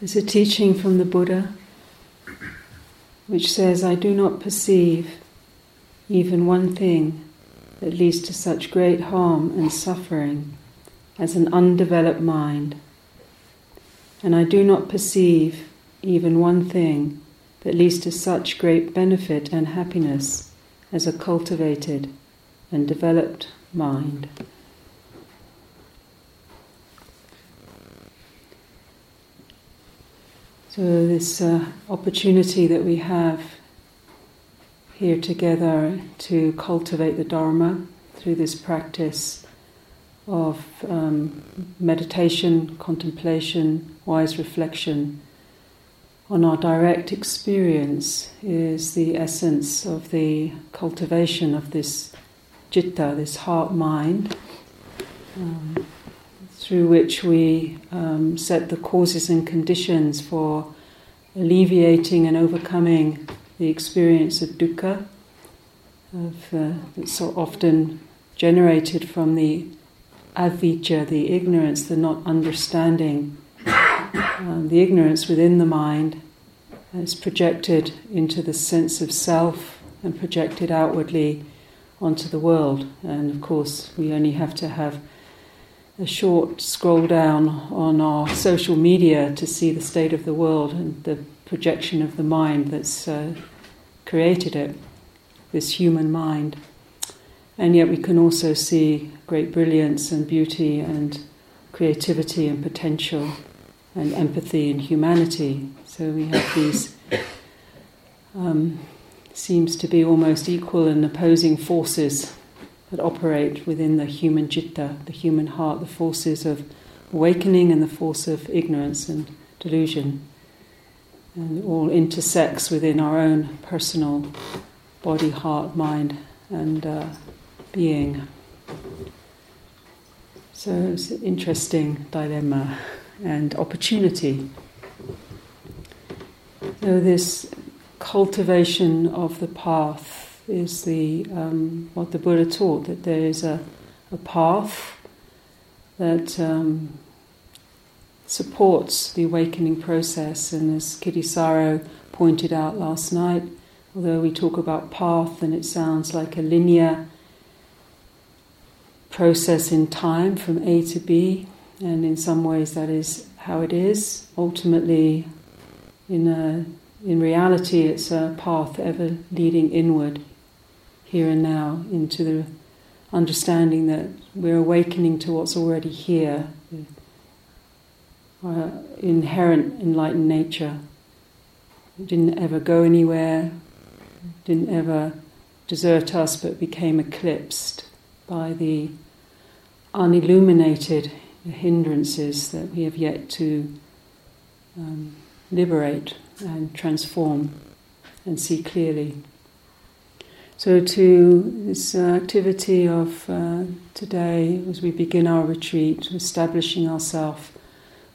There's a teaching from the Buddha which says, I do not perceive even one thing that leads to such great harm and suffering as an undeveloped mind. And I do not perceive even one thing that leads to such great benefit and happiness as a cultivated and developed mind. So, this uh, opportunity that we have here together to cultivate the Dharma through this practice of um, meditation, contemplation, wise reflection on our direct experience is the essence of the cultivation of this citta, this heart mind, um, through which we um, set the causes and conditions for alleviating and overcoming the experience of dukkha, of, uh, that's so often generated from the avijja, the ignorance, the not understanding, um, the ignorance within the mind is projected into the sense of self and projected outwardly onto the world. And of course, we only have to have a short scroll down on our social media to see the state of the world and the projection of the mind that's uh, created it, this human mind. And yet we can also see great brilliance and beauty and creativity and potential and empathy and humanity. So we have these, um, seems to be almost equal and opposing forces that operate within the human citta, the human heart, the forces of awakening and the force of ignorance and delusion. And it all intersects within our own personal body, heart, mind, and uh, being. So it's an interesting dilemma and opportunity. So this cultivation of the path is the um, what the Buddha taught that there is a, a path that um, supports the awakening process, and as Kittisaro pointed out last night, although we talk about path and it sounds like a linear process in time from A to B, and in some ways that is how it is. Ultimately, in a, in reality, it's a path ever leading inward, here and now, into the understanding that we're awakening to what's already here, our inherent enlightened nature. It didn't ever go anywhere, didn't ever desert us, but became eclipsed by the unilluminated hindrances that we have yet to um, liberate and transform and see clearly. So, to this uh, activity of uh, today, as we begin our retreat, establishing ourselves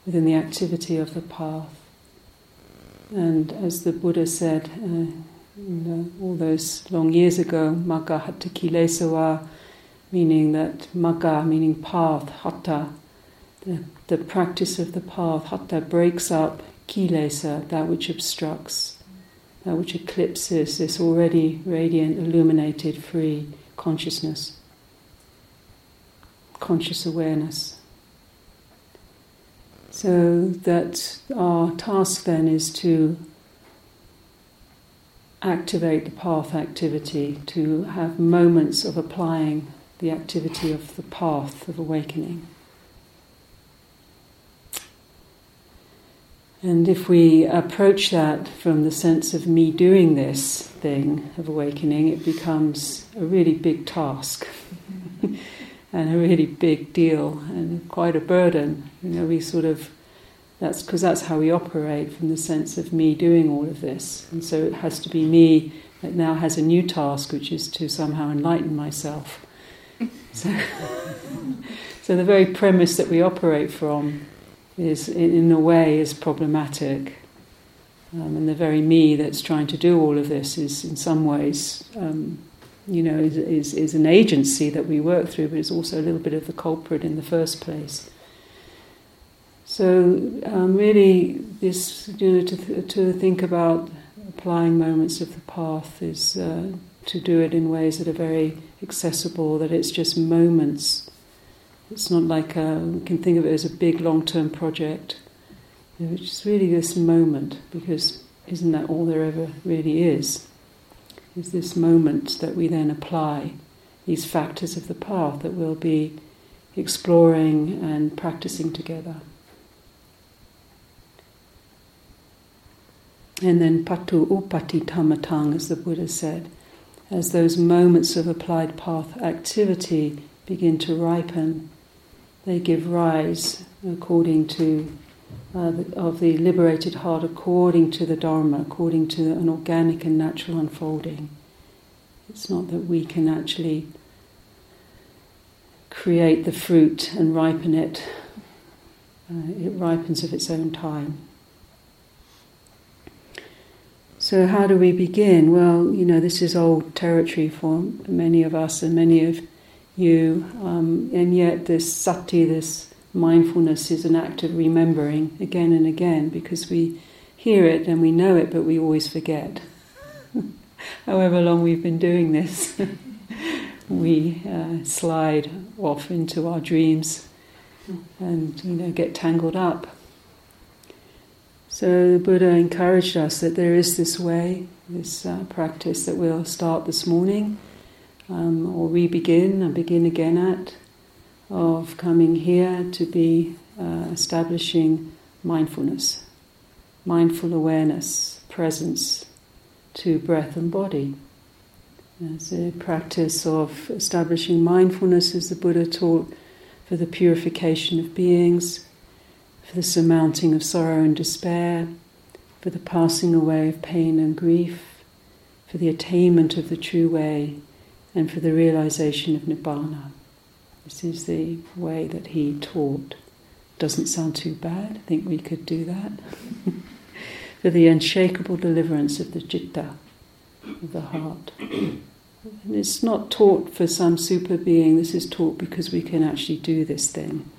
within the activity of the path. And as the Buddha said uh, all those long years ago, Magga Hatha Kilesawa, meaning that Magga, meaning path, Hatta, the, the practice of the path, Hatta breaks up Kilesa, that which obstructs, that which eclipses this already radiant, illuminated, free consciousness, conscious awareness. So that our task then is to activate the path activity, to have moments of applying the activity of the path of awakening. And if we approach that from the sense of me doing this thing of awakening, it becomes a really big task and a really big deal and quite a burden. You know, we sort of, that's because that's how we operate from the sense of me doing all of this. And so it has to be me that now has a new task, which is to somehow enlighten myself. So, so the very premise that we operate from is, in a way, is problematic. Um, and the very me that's trying to do all of this is, in some ways, um, you know, is, is, is an agency that we work through, but it's also a little bit of the culprit in the first place. So um, really, this you know to to think about applying moments of the path is uh, to do it in ways that are very accessible. That it's just moments. It's not like a, we can think of it as a big long-term project. Which is really this moment, because isn't that all there ever really is? Is this moment that we then apply these factors of the path that we'll be exploring and practicing together. And then patu upati tamatang, as the Buddha said, as those moments of applied path activity begin to ripen, they give rise, according to uh, the, of the liberated heart, according to the Dharma, according to an organic and natural unfolding. It's not that we can actually create the fruit and ripen it. Uh, it ripens of its own time. So, how do we begin? Well, you know, this is old territory for many of us and many of you, um, and yet this sati, this mindfulness, is an act of remembering again and again because we hear it and we know it, but we always forget. However long we've been doing this. we uh, slide off into our dreams and you know get tangled up. So the Buddha encouraged us that there is this way, this uh, practice that we'll start this morning, um, or re-begin and begin again at, of coming here to be uh, establishing mindfulness, mindful awareness, presence to breath and body. As a practice of establishing mindfulness, as the Buddha taught, for the purification of beings, for the surmounting of sorrow and despair, for the passing away of pain and grief, for the attainment of the true way, and for the realization of Nibbana. This is the way that he taught. Doesn't sound too bad. I think we could do that. for the unshakable deliverance of the citta, of the heart. And it's not taught for some super being, this is taught because we can actually do this thing.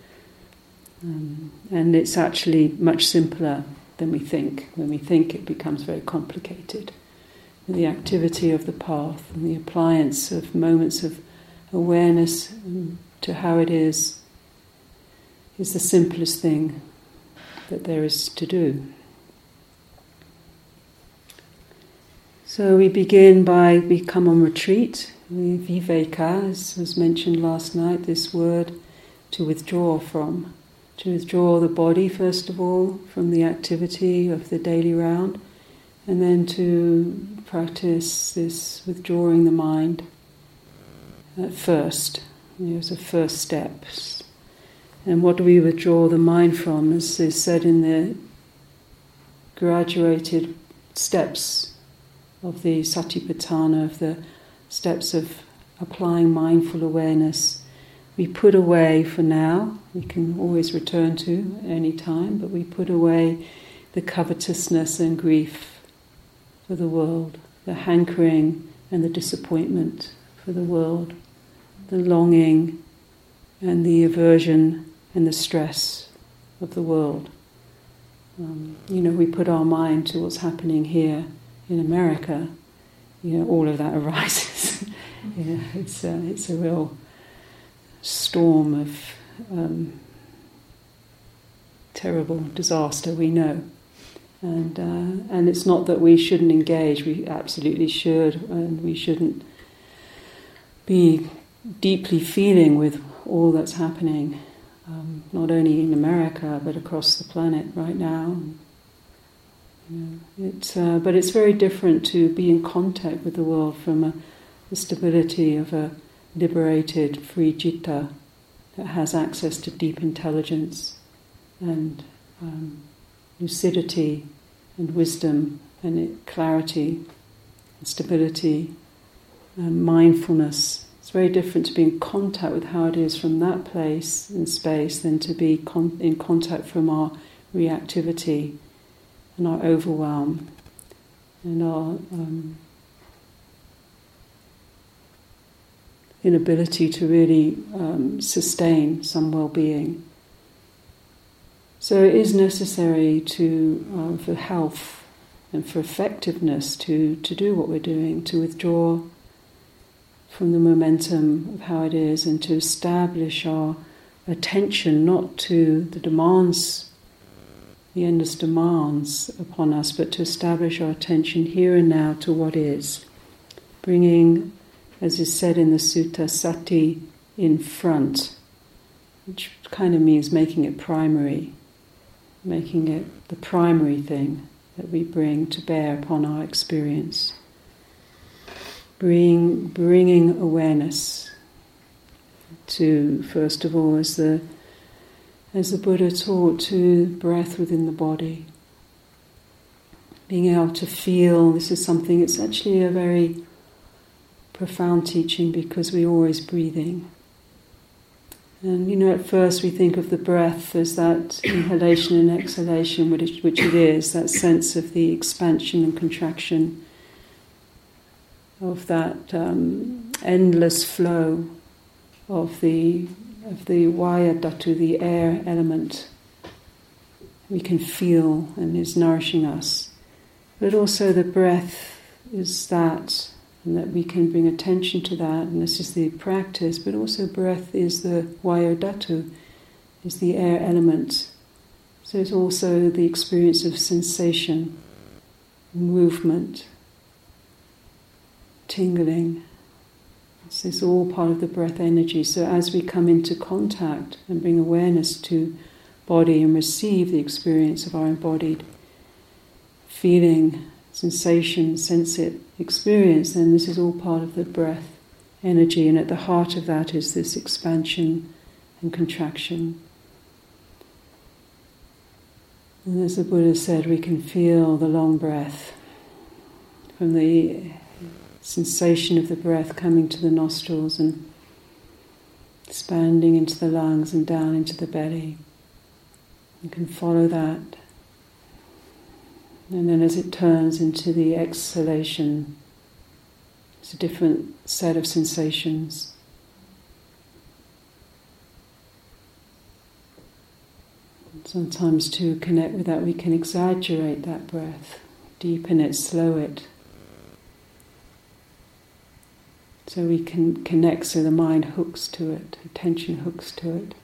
Um, and it's actually much simpler than we think. When we think, it becomes very complicated. The activity of the path and the appliance of moments of awareness to how it is is the simplest thing that there is to do. So we begin by we come on retreat. Viveka, as was mentioned last night, this word to withdraw from. To withdraw the body, first of all, from the activity of the daily round, and then to practice this withdrawing the mind at first. There's a first steps. And what do we withdraw the mind from? As is said in the graduated steps of the satipatthana, of the steps of applying mindful awareness. We put away for now, we can always return to any time, but we put away the covetousness and grief for the world, the hankering and the disappointment for the world, the longing and the aversion and the stress of the world. Um, you know, we put our mind to what's happening here in America, you know, all of that arises. know, it's a, it's a real storm of um, terrible disaster. We know, and uh, and it's not that we shouldn't engage. We absolutely should, and we shouldn't be deeply feeling with all that's happening, um, not only in America but across the planet right now. Yeah. It, uh, but it's very different to be in contact with the world from a, the stability of a liberated, free citta that has access to deep intelligence and um, lucidity and wisdom and clarity and stability and mindfulness. It's very different to be in contact with how it is from that place in space than to be con- in contact from our reactivity and our overwhelm and our um, inability to really um, sustain some well being. So it is necessary to, um, for health and for effectiveness, to, to do what we're doing, to withdraw from the momentum of how it is and to establish our attention not to the demands, the endless demands upon us, but to establish our attention here and now to what is. Bringing, as is said in the sutta, sati in front, which kind of means making it primary making it the primary thing that we bring to bear upon our experience. Bring, bringing awareness to, first of all, as the, as the Buddha taught, to breath within the body. Being able to feel, this is something, it's actually a very profound teaching because we're always breathing. And you know, at first we think of the breath as that inhalation and exhalation, which, which it is, that sense of the expansion and contraction of that um, endless flow of the of the dhatu, the air element. We can feel and is nourishing us, but also the breath is that and that we can bring attention to that, and this is the practice, but also breath is the vayodhatu, is the air element. So it's also the experience of sensation, movement, tingling. This is all part of the breath energy. So as we come into contact and bring awareness to body and receive the experience of our embodied feeling sensation, sense it, experience, then this is all part of the breath energy, and at the heart of that is this expansion and contraction. And as the Buddha said, we can feel the long breath from the sensation of the breath coming to the nostrils and expanding into the lungs and down into the belly. You can follow that and then as it turns into the exhalation, it's a different set of sensations. Sometimes to connect with that, we can exaggerate that breath, deepen it, slow it. So we can connect so the mind hooks to it, attention hooks to it.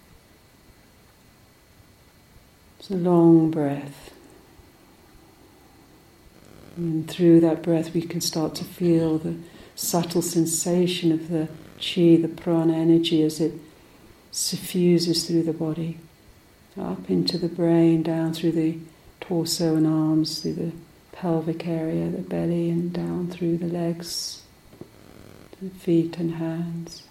It's a long breath. And through that breath, we can start to feel the subtle sensation of the chi, the prana energy, as it suffuses through the body, up into the brain, down through the torso and arms, through the pelvic area, the belly, and down through the legs, the feet and hands.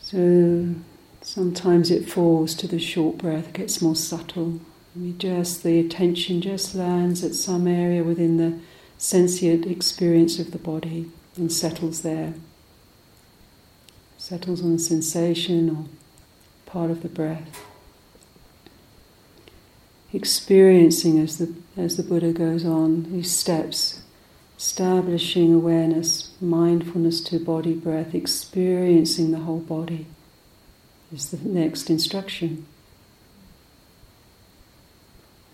So sometimes it falls to the short breath, gets more subtle. We just, the attention just lands at some area within the sentient experience of the body and settles there. Settles on the sensation or part of the breath. Experiencing as the, as the Buddha goes on, these steps, establishing awareness, mindfulness to body breath, experiencing the whole body is the next instruction.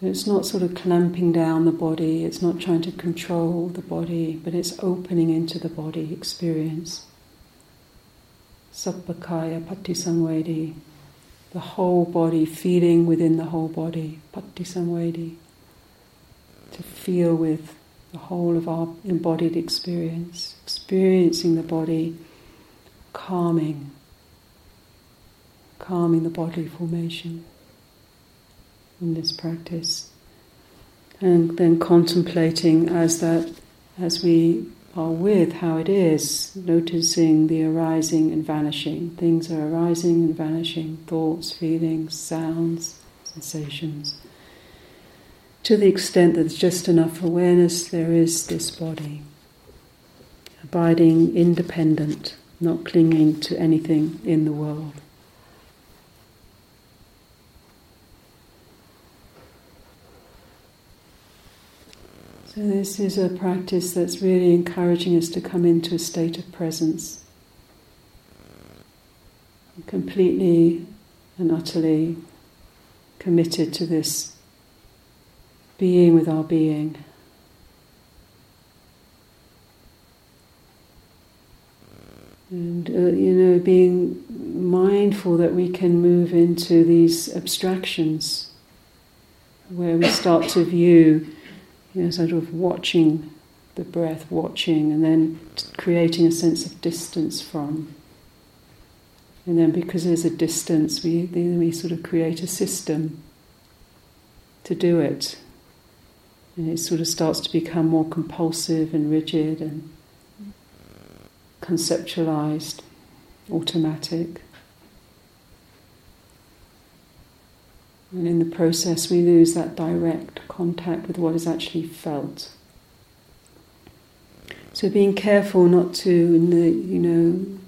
It's not sort of clamping down the body, it's not trying to control the body, but it's opening into the body experience. Sabbakaya Patisamvedi, the whole body, feeling within the whole body, Patisamvedi, to feel with the whole of our embodied experience, experiencing the body calming, calming the bodily formation in this practice. And then contemplating as that, as we are with how it is, noticing the arising and vanishing. Things are arising and vanishing, thoughts, feelings, sounds, sensations. To the extent that there's just enough awareness, there is this body. Abiding independent, not clinging to anything in the world. So, this is a practice that's really encouraging us to come into a state of presence. completely and utterly committed to this being with our being. And, uh, you know, being mindful that we can move into these abstractions where we start to view, you know, sort of watching the breath, watching, and then creating a sense of distance from. And then, because there's a distance, we, then we sort of create a system to do it. And it sort of starts to become more compulsive and rigid and conceptualized, automatic. And in the process, we lose that direct contact with what is actually felt. So, being careful not to, you know,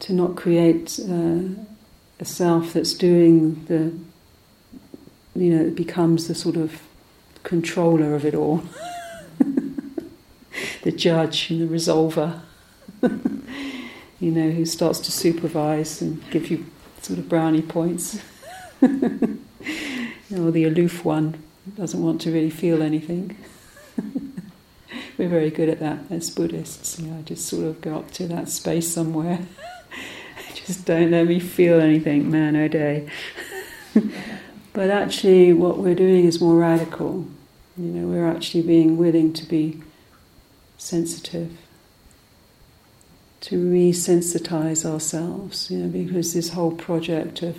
to not create uh, a self that's doing the, you know, becomes the sort of controller of it all. the judge and the resolver, you know, who starts to supervise and give you sort of brownie points. you know, the aloof one doesn't want to really feel anything. We're very good at that as Buddhists. You know, just sort of go up to that space somewhere. just don't let me feel anything, man, oh day. but actually, what we're doing is more radical. You know, we're actually being willing to be sensitive, to resensitize ourselves, you know, because this whole project of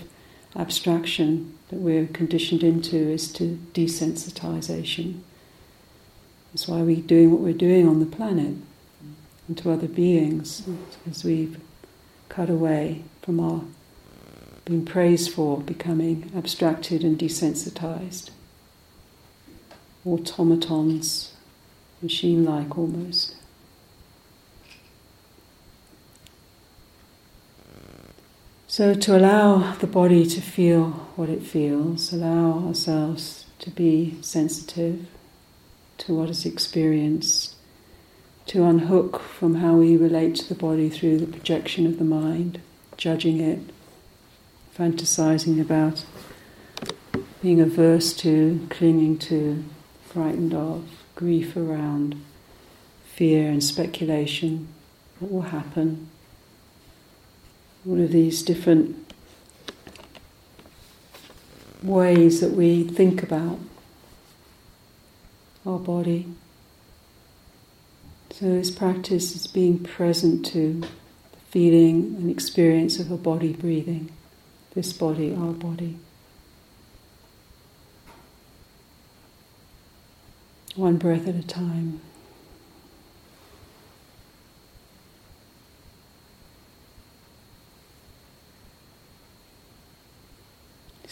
abstraction that we're conditioned into is to desensitization. That's why we're doing what we're doing on the planet and to other beings, because we've cut away from our being praised for becoming abstracted and desensitized. Automatons machine like almost. So, to allow the body to feel what it feels, allow ourselves to be sensitive to what is experienced, to unhook from how we relate to the body through the projection of the mind, judging it, fantasizing about, being averse to, clinging to, frightened of grief around fear and speculation. What will happen? All of these different ways that we think about our body. So, this practice is being present to the feeling and experience of a body breathing, this body, our body. one breath at a time.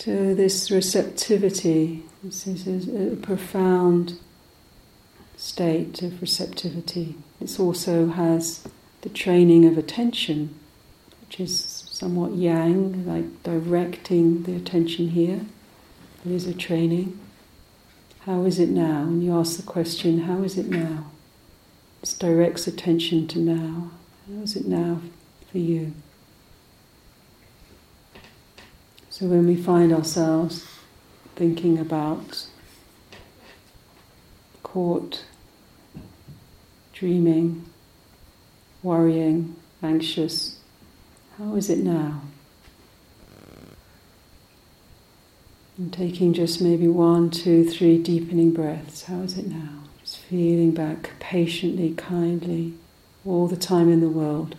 So, this receptivity, this is a profound state of receptivity. It also has the training of attention, which is somewhat yang, like directing the attention here. There is a training. How is it now? And you ask the question, How is it now? This directs attention to now. How is it now for you? So when we find ourselves thinking about caught, dreaming, worrying, anxious, how is it now? And taking just maybe one, two, three deepening breaths. How is it now? Just feeling back patiently, kindly, all the time in the world.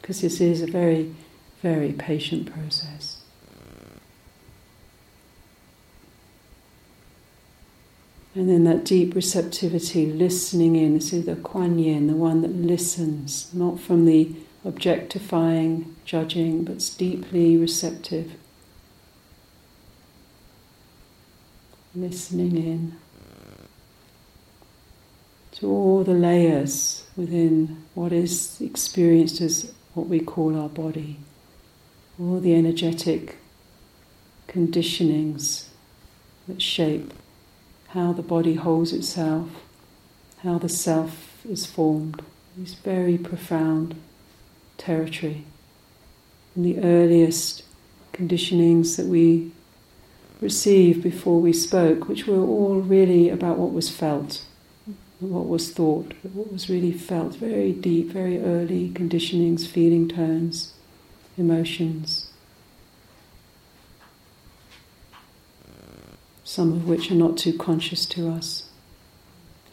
Because this is a very, very patient process. And then that deep receptivity, listening in. Is the Kuan Yin, the one that listens, not from the objectifying, judging, but deeply receptive. listening in to all the layers within what is experienced as what we call our body, all the energetic conditionings that shape how the body holds itself, how the self is formed. These very profound territory. In the earliest conditionings that we received before we spoke, which were all really about what was felt, what was thought, what was really felt, very deep, very early conditionings, feeling tones, emotions. Some of which are not too conscious to us.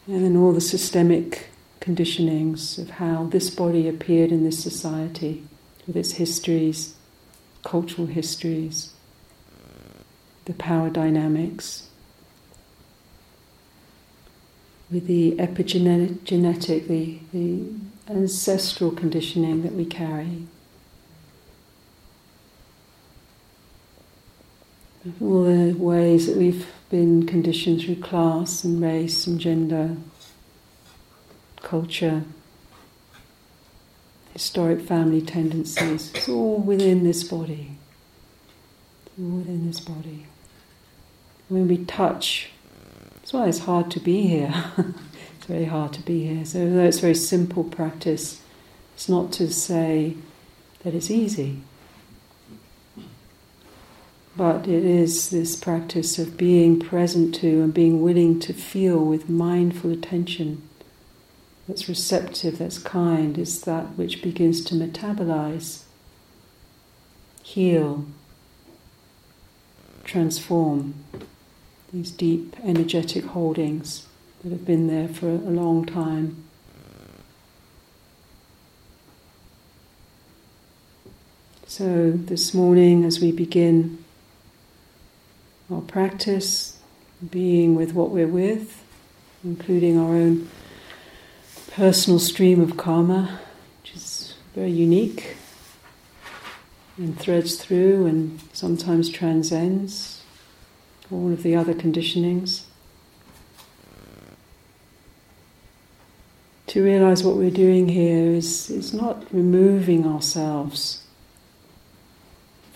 And then all the systemic conditionings of how this body appeared in this society, with its histories, cultural histories, the power dynamics, with the epigenetic, the, the ancestral conditioning that we carry. All the ways that we've been conditioned through class and race and gender, culture, historic family tendencies. It's all within this body. It's all within this body. When we touch, that's why it's hard to be here. it's very hard to be here. So, although it's very simple practice, it's not to say that it's easy. But it is this practice of being present to and being willing to feel with mindful attention that's receptive, that's kind, is that which begins to metabolize, heal, transform these deep energetic holdings that have been there for a long time. So, this morning, as we begin our practice, being with what we're with, including our own personal stream of karma, which is very unique and threads through and sometimes transcends all of the other conditionings. To realize what we're doing here is, is not removing ourselves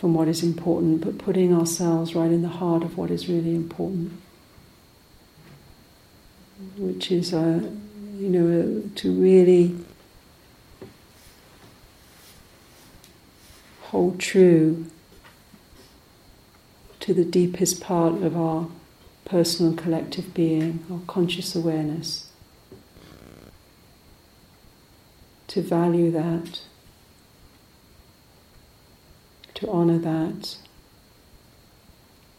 from what is important, but putting ourselves right in the heart of what is really important, which is a you know, uh, to really hold true to the deepest part of our personal and collective being, our conscious awareness. To value that, to honor that,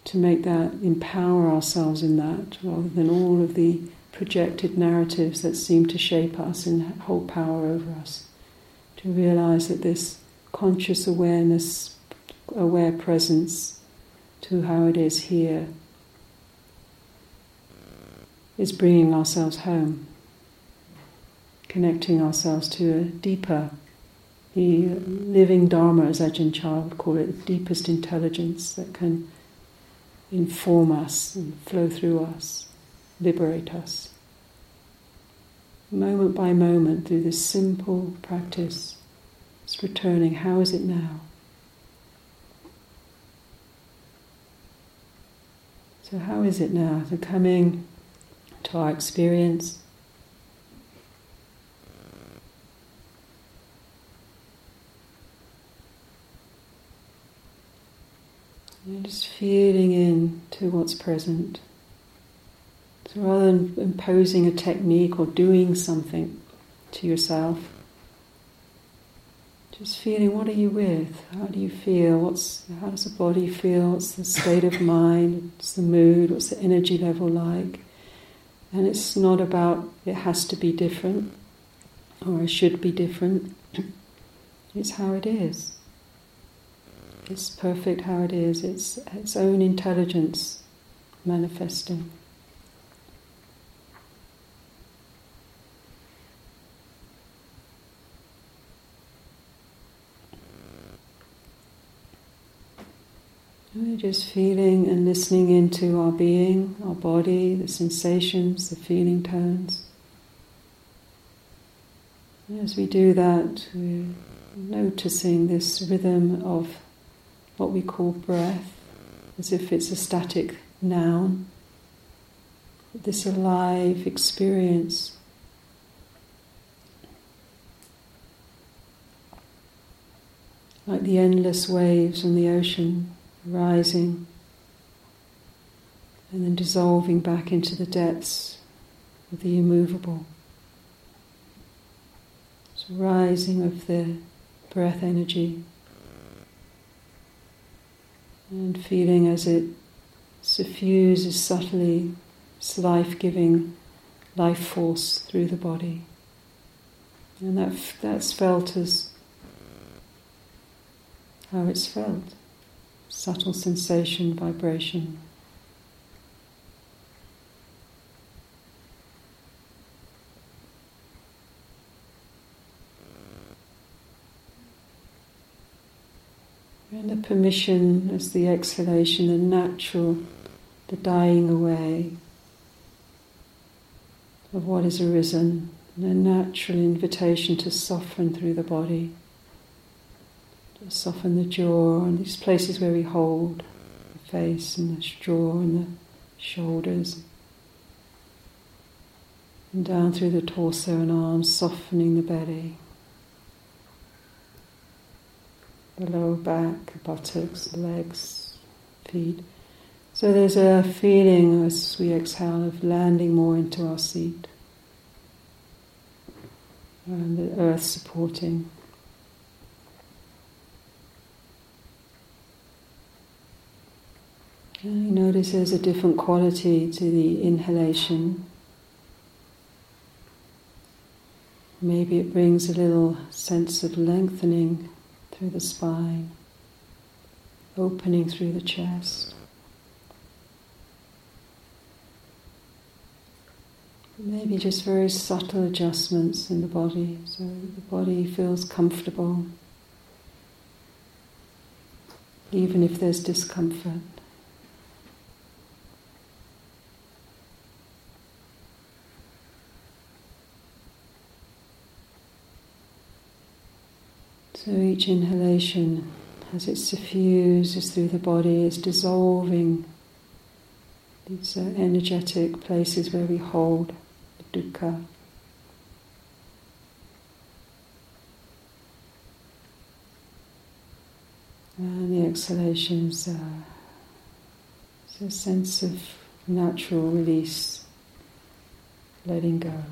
to make that, empower ourselves in that, rather than all of the projected narratives that seem to shape us and hold power over us. To realize that this conscious awareness, aware presence to how it is here, is bringing ourselves home, connecting ourselves to a deeper, the living Dharma, as Ajahn Chah would call it, the deepest intelligence that can inform us and flow through us liberate us. Moment by moment, through this simple practice, it's returning. How is it now? So, how is it now? So, coming to our experience. And just feeling in to what's present. So rather than imposing a technique or doing something to yourself, just feeling what are you with? How do you feel? What's how does the body feel? What's the state of mind? What's the mood? What's the energy level like? And it's not about it has to be different or it should be different. It's how it is. It's perfect how it is. It's its own intelligence manifesting. We're just feeling and listening into our being, our body, the sensations, the feeling tones. As we do that, we're noticing this rhythm of what we call breath, as if it's a static noun. This alive experience like the endless waves on the ocean rising and then dissolving back into the depths of the immovable. So rising of the breath energy and feeling as it suffuses subtly its life giving life force through the body. And that, that's felt as how it's felt subtle sensation, vibration. Permission as the exhalation, the natural, the dying away of what has arisen, a natural invitation to soften through the body, to soften the jaw and these places where we hold the face and the jaw and the shoulders, and down through the torso and arms, softening the belly. The lower back, buttocks, legs, feet. So there's a feeling as we exhale of landing more into our seat and the earth supporting. And you notice there's a different quality to the inhalation. Maybe it brings a little sense of lengthening through the spine, opening through the chest. Maybe just very subtle adjustments in the body so the body feels comfortable, even if there's discomfort. So each inhalation, as it suffuses through the body, is dissolving these uh, energetic places where we hold the dukkha. And the exhalation is uh, a sense of natural release, letting go.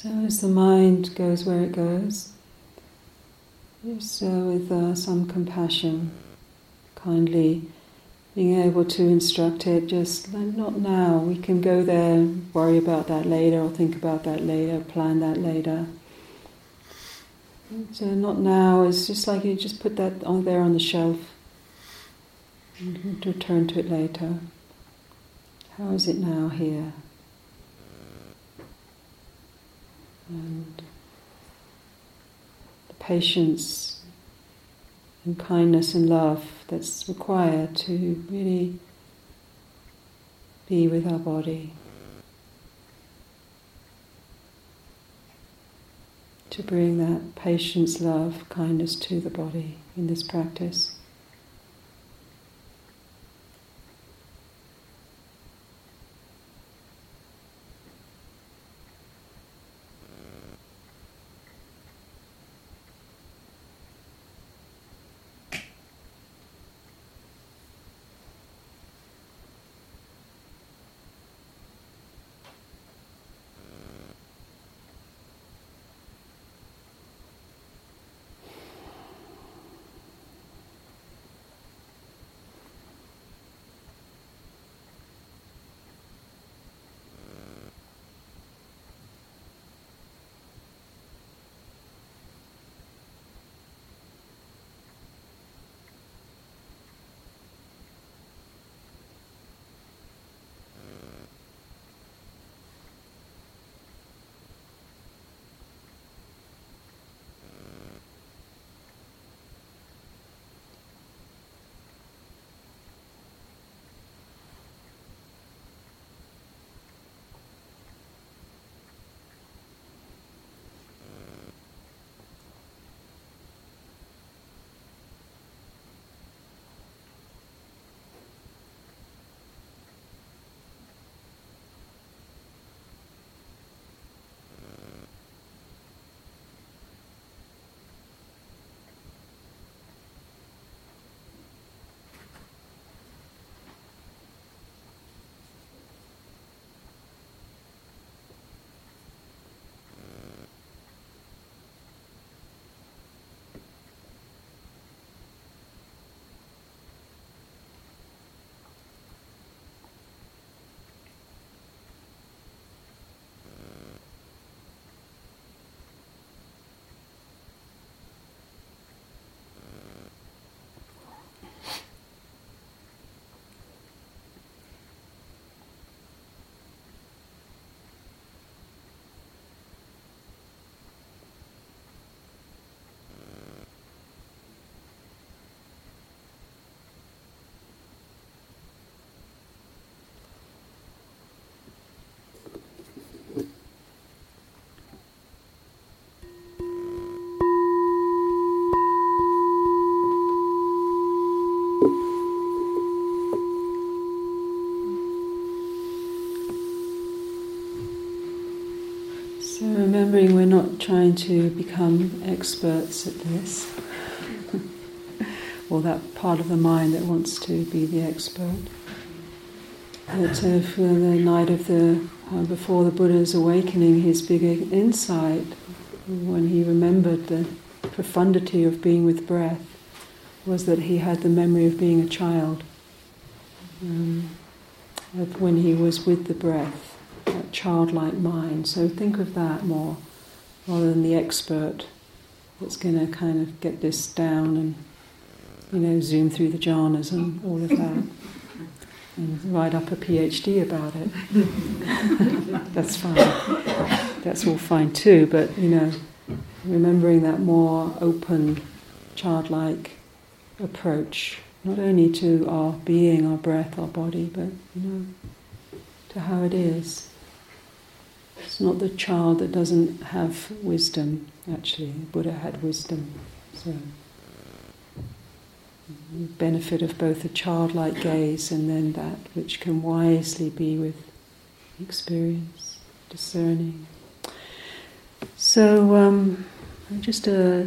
So as the mind goes where it goes, uh, with uh, some compassion, kindly being able to instruct it, just not now, we can go there, worry about that later, or think about that later, plan that later. So not now. It's just like you just put that on there on the shelf. And return to it later. How is it now here? And the patience and kindness and love that's required to really be with our body. To bring that patience, love, kindness to the body in this practice. Trying to become experts at this, or that part of the mind that wants to be the expert. But uh, for the night of the uh, before the Buddha's awakening, his big insight when he remembered the profundity of being with breath was that he had the memory of being a child, um, of when he was with the breath that childlike mind. So think of that more rather than the expert that's going to kind of get this down and you know zoom through the jhanas and all of that and write up a PhD about it. that's fine. That's all fine too. But you know, remembering that more open, childlike approach, not only to our being, our breath, our body, but you know, to how it is. It's not the child that doesn't have wisdom, actually. Buddha had wisdom. So, the benefit of both a childlike gaze and then that which can wisely be with experience, discerning. So, um, just uh,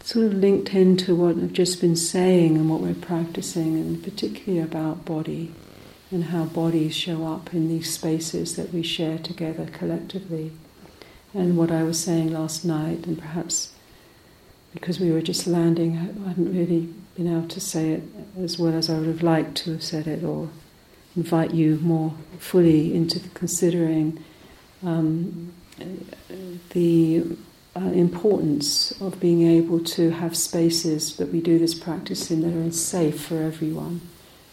sort of linked into what I've just been saying and what we're practicing, and particularly about body and how bodies show up in these spaces that we share together collectively. And what I was saying last night, and perhaps because we were just landing, I hadn't really been able to say it as well as I would have liked to have said it, or invite you more fully into considering um, the uh, importance of being able to have spaces that we do this practice in that are safe for everyone,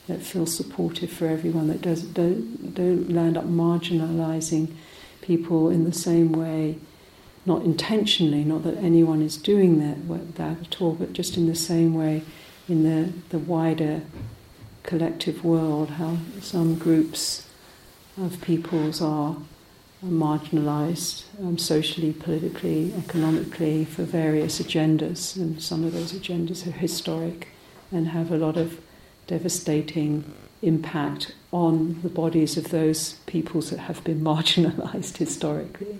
that feel supportive for everyone, that does, don't, don't land up marginalizing people in the same way, not intentionally, not that anyone is doing that, that at all, but just in the same way in the, the wider collective world, how some groups of peoples are marginalized um, socially, politically, economically for various agendas, and some of those agendas are historic and have a lot of devastating impact on the bodies of those peoples that have been marginalized historically.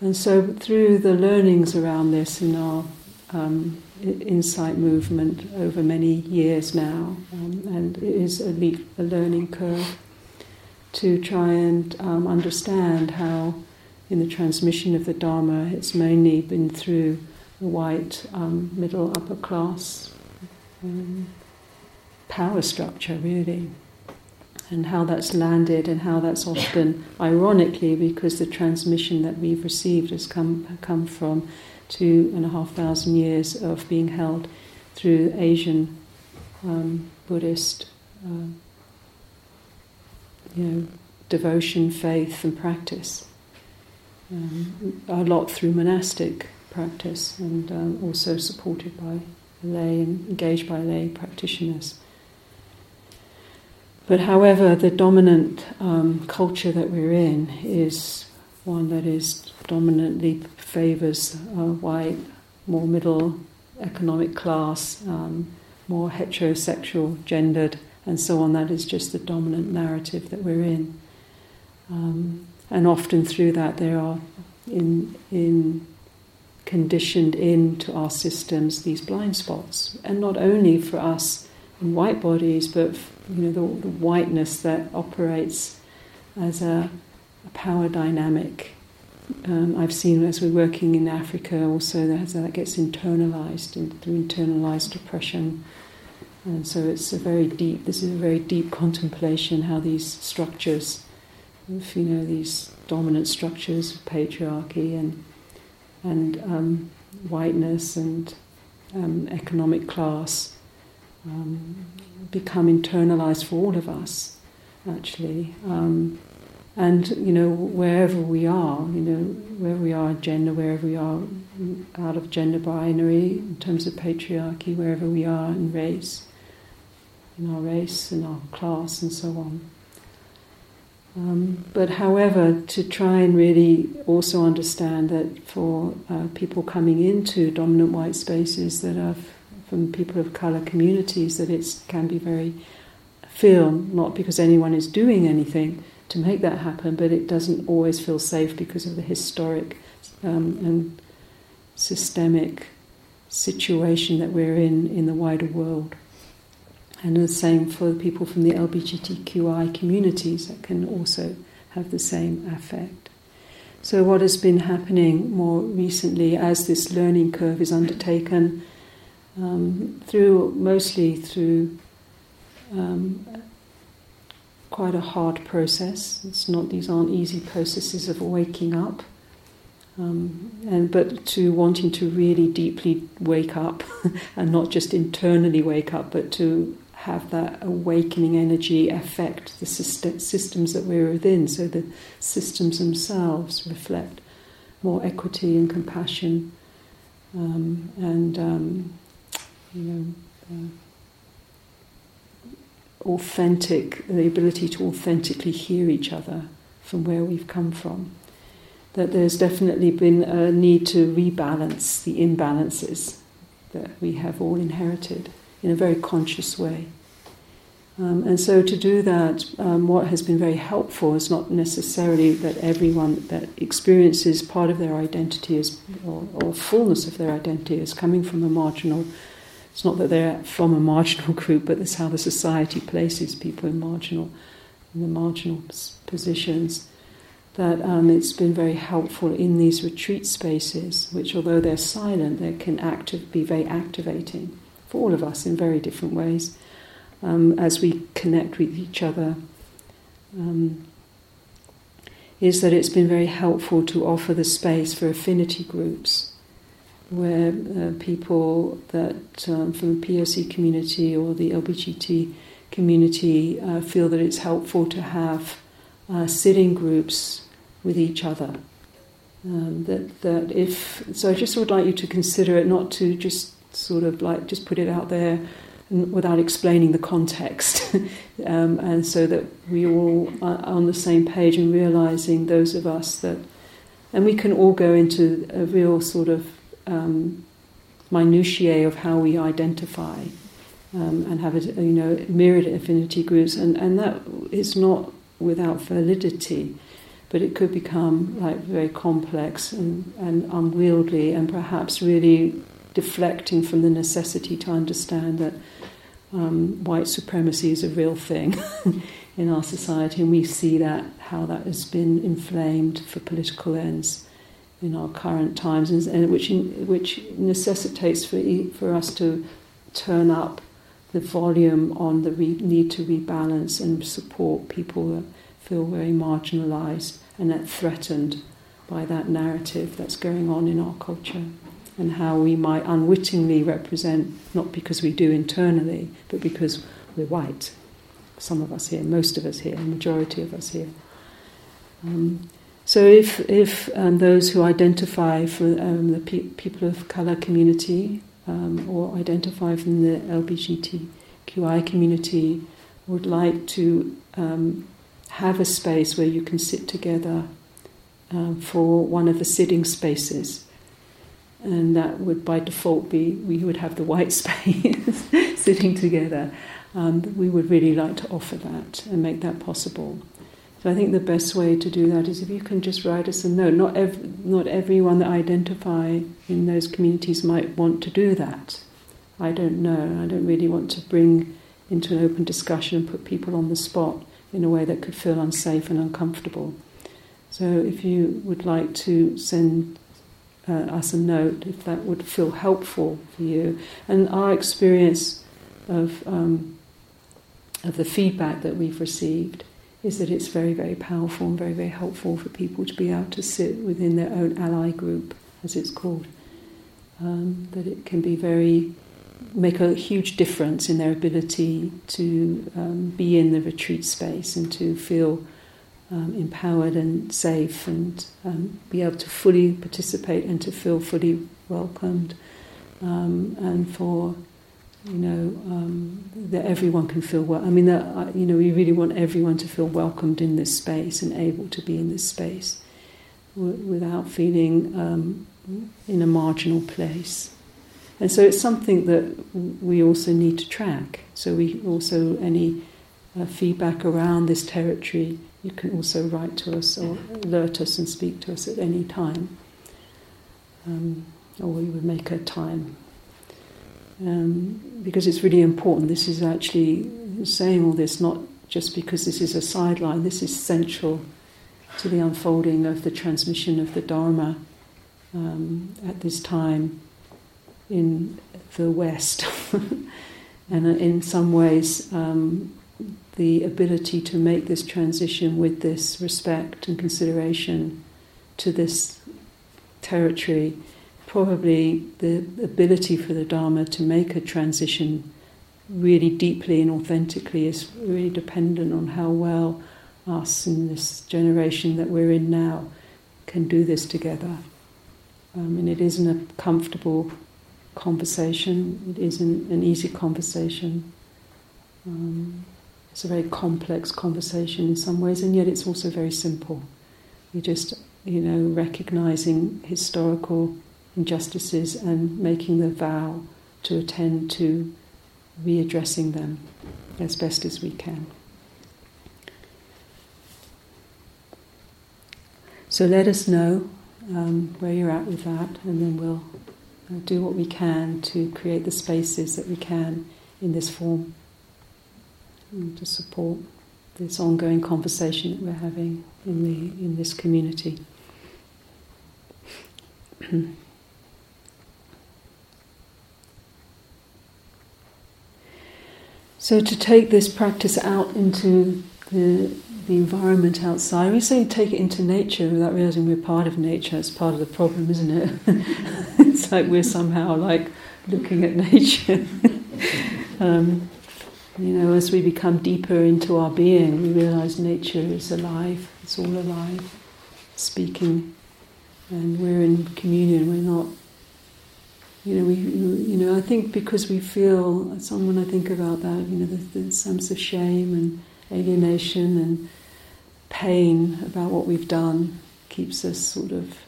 And so, through the learnings around this in our um, insight movement over many years now, um, and it is a, le- a learning curve to try and um, understand how, in the transmission of the Dharma, it's mainly been through the white um, middle upper class um, power structure, really, and how that's landed, and how that's often, ironically, because the transmission that we've received has come come from two and a half thousand years of being held through Asian um, Buddhist. Uh, you know, devotion, faith, and practice. Um, a lot through monastic practice and um, also supported by lay and engaged by lay practitioners. But however, the dominant um, culture that we're in is one that is dominantly favours uh, white, more middle economic class, um, more heterosexual, gendered and so on. That is just the dominant narrative that we're in. Um, and often through that, there are in, in conditioned into our systems these blind spots, and not only for us white bodies, but you know the, the whiteness that operates as a, a power dynamic. Um, I've seen as we're working in Africa also that, that gets internalized in, through internalized oppression and so it's a very deep, this is a very deep contemplation how these structures, if you know, these dominant structures of patriarchy and, and um, whiteness and um, economic class um, become internalized for all of us, actually. Um, and, you know, wherever we are, you know, wherever we are gender, wherever we are out of gender binary, in terms of patriarchy, wherever we are in race, in our race, in our class, and so on. Um, but however, to try and really also understand that for uh, people coming into dominant white spaces that are from people of colour communities, that it can be very feel not because anyone is doing anything to make that happen, but it doesn't always feel safe because of the historic um, and systemic situation that we're in in the wider world. And the same for people from the LGBTQI communities that can also have the same effect. So, what has been happening more recently as this learning curve is undertaken, um, through mostly through um, quite a hard process. It's not; these aren't easy processes of waking up, um, and but to wanting to really deeply wake up, and not just internally wake up, but to have that awakening energy affect the systems that we're within, so the systems themselves reflect more equity and compassion um, and um, you know uh, authentic the ability to authentically hear each other from where we've come from that there's definitely been a need to rebalance the imbalances that we have all inherited in a very conscious way. Um, and so, to do that, um, what has been very helpful is not necessarily that everyone that experiences part of their identity is, or, or fullness of their identity is coming from a marginal. It's not that they're from a marginal group, but that's how the society places people in marginal, in the marginal positions. That um, it's been very helpful in these retreat spaces, which, although they're silent, they can active, be very activating for all of us in very different ways um, as we connect with each other um, is that it's been very helpful to offer the space for affinity groups where uh, people that um, from the POC community or the LBGT community uh, feel that it's helpful to have uh, sitting groups with each other. Um, that that if so, I just would like you to consider it not to just sort of like just put it out there without explaining the context, um, and so that we all are on the same page and realizing those of us that, and we can all go into a real sort of um, minutiae of how we identify um, and have you know myriad affinity groups, and, and that is not without validity, but it could become like very complex and, and unwieldy, and perhaps really deflecting from the necessity to understand that um, white supremacy is a real thing in our society, and we see that how that has been inflamed for political ends in our current times, and, which which necessitates for for us to turn up the volume on the re- need to rebalance and support people that feel very marginalised and that threatened by that narrative that's going on in our culture and how we might unwittingly represent, not because we do internally, but because we're white. Some of us here, most of us here, majority of us here. Um, so if, if um, those who identify for um, the pe- people of colour community um, or identify from the LGBTQI community would like to um, have a space where you can sit together um, for one of the sitting spaces and that would by default be we would have the white space sitting together. Um, we would really like to offer that and make that possible. So I think the best way to do that is if you can just write us a note. Not ev- not everyone that I identify in those communities might want to do that. I don't know. I don't really want to bring into an open discussion and put people on the spot in a way that could feel unsafe and uncomfortable. So if you would like to send uh, us a note if that would feel helpful for you. And our experience of um, of the feedback that we've received is that it's very, very powerful and very, very helpful for people to be able to sit within their own ally group, as it's called. Um, that it can be very make a huge difference in their ability to um, be in the retreat space and to feel um, empowered and safe and um, be able to fully participate and to feel fully welcomed um, and for you know um, that everyone can feel well I mean that uh, you know we really want everyone to feel welcomed in this space and able to be in this space w- without feeling um, in a marginal place and so it's something that we also need to track so we also any uh, feedback around this territory you can also write to us or alert us and speak to us at any time. Um, or we would make a time. Um, because it's really important. This is actually saying all this not just because this is a sideline, this is central to the unfolding of the transmission of the Dharma um, at this time in the West. and in some ways, um, the ability to make this transition with this respect and consideration to this territory, probably the ability for the Dharma to make a transition really deeply and authentically is really dependent on how well us in this generation that we're in now can do this together. Um, and it isn't a comfortable conversation, it isn't an easy conversation. Um, it's a very complex conversation in some ways, and yet it's also very simple. You're just, you know, recognizing historical injustices and making the vow to attend to readdressing them as best as we can. So let us know um, where you're at with that, and then we'll uh, do what we can to create the spaces that we can in this form to support this ongoing conversation that we're having in the in this community. so to take this practice out into the the environment outside. We say take it into nature without realizing we're part of nature. It's part of the problem, isn't it? it's like we're somehow like looking at nature. um, you know, as we become deeper into our being, we realize nature is alive. It's all alive, speaking, and we're in communion. We're not. You know, we. You know, I think because we feel. when I think about that. You know, the, the sense of shame and alienation and pain about what we've done keeps us sort of.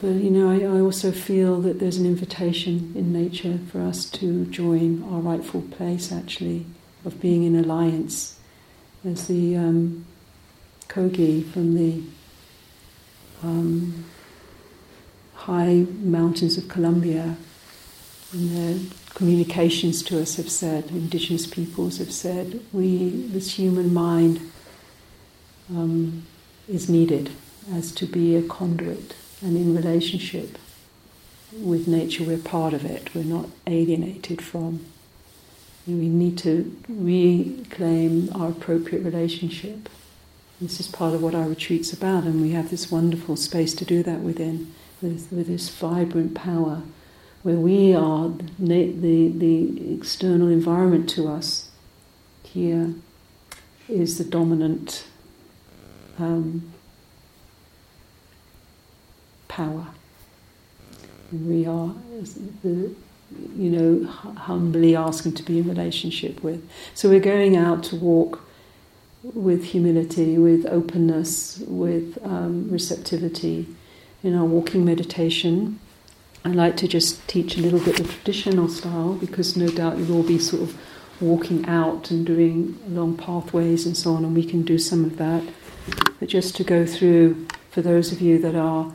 But you know, I, I, also feel that there's an invitation in nature for us to join our rightful place, actually, of being in alliance. As the um, Kogi from the um, high mountains of Colombia and the communications to us have said, indigenous peoples have said, we, this human mind um, is needed as to be a conduit and in relationship with nature, we're part of it, we're not alienated from. We need to reclaim our appropriate relationship. This is part of what our retreat's about, and we have this wonderful space to do that within, with, with this vibrant power where we are the, the, the external environment to us here is the dominant um, power. And we are the, you know, humbly asking to be in relationship with. So we're going out to walk with humility, with openness, with um, receptivity in our walking meditation. I like to just teach a little bit of traditional style because no doubt you'll all be sort of walking out and doing long pathways and so on, and we can do some of that. But just to go through, for those of you that are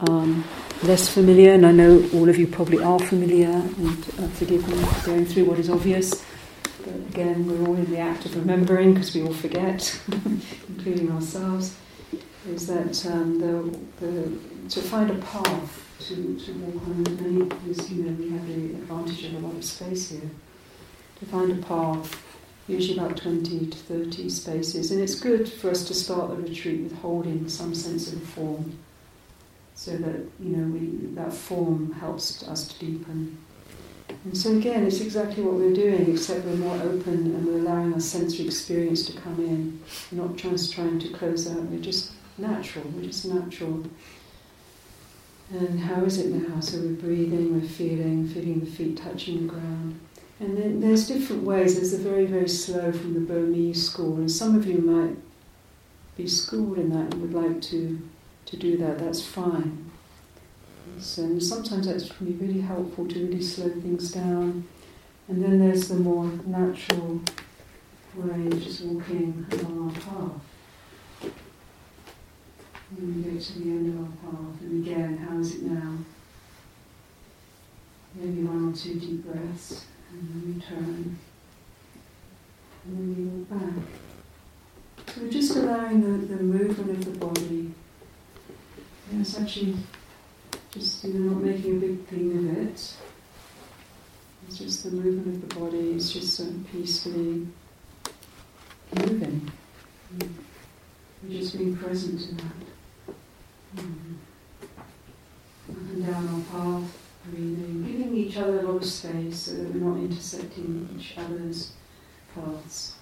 um, less familiar, and I know all of you probably are familiar, and uh, forgive me for going through what is obvious. But again, we're all in the act of remembering because we all forget, including ourselves. Is that um, the, the, to find a path to, to walk on because you know we have the advantage of a lot of space here. To find a path, usually about 20 to 30 spaces, and it's good for us to start the retreat with holding some sense of form, so that you know we, that form helps us to deepen. And so again, it's exactly what we're doing, except we're more open and we're allowing our sensory experience to come in. We're not just trying to close out. We're just natural. Just natural and how is it now? So we're breathing, we're feeling, feeling the feet touching the ground. And then there's different ways. There's the very, very slow from the Burmese school, and some of you might be schooled in that and would like to, to do that. That's fine. So, and sometimes that's can be really helpful to really slow things down. And then there's the more natural way, just walking along our path. And we get to the end of our path, and again, how is it now? Maybe one or two deep breaths, and then we turn, and then we walk back. So we're just allowing the, the movement of the body. And it's actually just you know not making a big thing of it. It's just the movement of the body. It's just so peacefully moving. We're just being present to that. Mm-hmm. Up and down our path, breathing, giving each other a lot of space so that we're not intersecting each other's paths.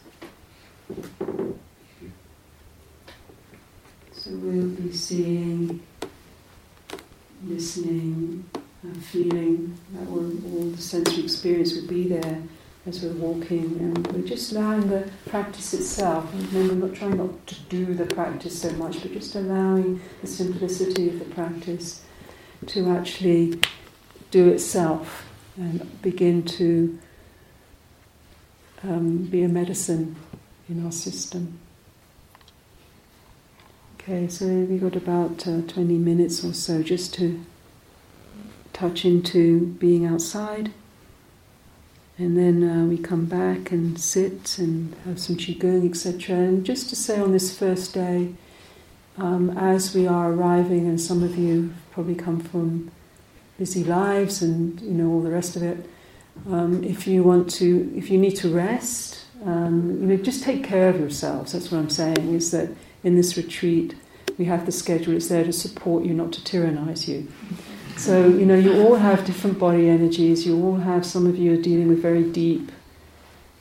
So we'll be seeing, listening, and feeling that all, all the sensory experience will be there as we're walking, and we're just allowing the practice itself. Remember, not trying not to do the practice so much, but just allowing the simplicity of the practice to actually do itself and begin to um, be a medicine in our system. Okay, so we've got about uh, 20 minutes or so just to touch into being outside and then uh, we come back and sit and have some qigong, etc. And just to say on this first day, um, as we are arriving, and some of you probably come from busy lives and you know all the rest of it. Um, if you want to, if you need to rest, Um, you know, just take care of yourselves. That's what I'm saying. Is that in this retreat, we have the schedule. It's there to support you, not to tyrannize you. So you know, you all have different body energies. You all have. Some of you are dealing with very deep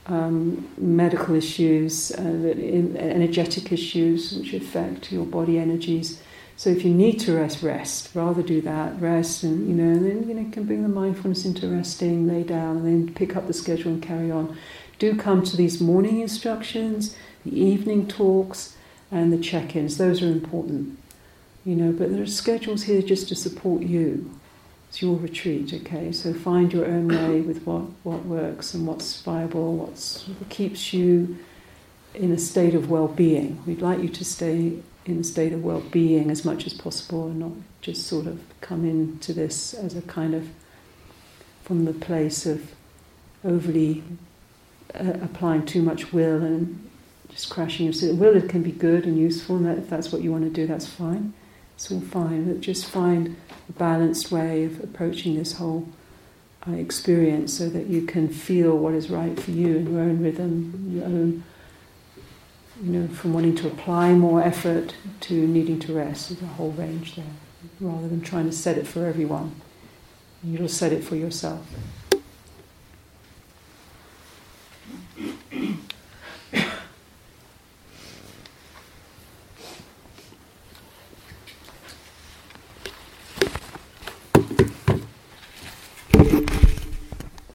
um, medical issues, uh, energetic issues which affect your body energies. So if you need to rest, rest. Rather do that, rest, and you know, and then you know, can bring the mindfulness into resting, lay down, and then pick up the schedule and carry on. Do come to these morning instructions, the evening talks, and the check-ins. Those are important, you know. But there are schedules here just to support you. It's your retreat, okay? So find your own way with what, what works and what's viable, what's, what keeps you in a state of well being. We'd like you to stay in a state of well being as much as possible and not just sort of come into this as a kind of from the place of overly uh, applying too much will and just crashing your will. It can be good and useful, and that, if that's what you want to do, that's fine. It's all fine. But just find a balanced way of approaching this whole uh, experience so that you can feel what is right for you in your own rhythm, your own, you know, from wanting to apply more effort to needing to rest. There's a whole range there, rather than trying to set it for everyone. You'll set it for yourself.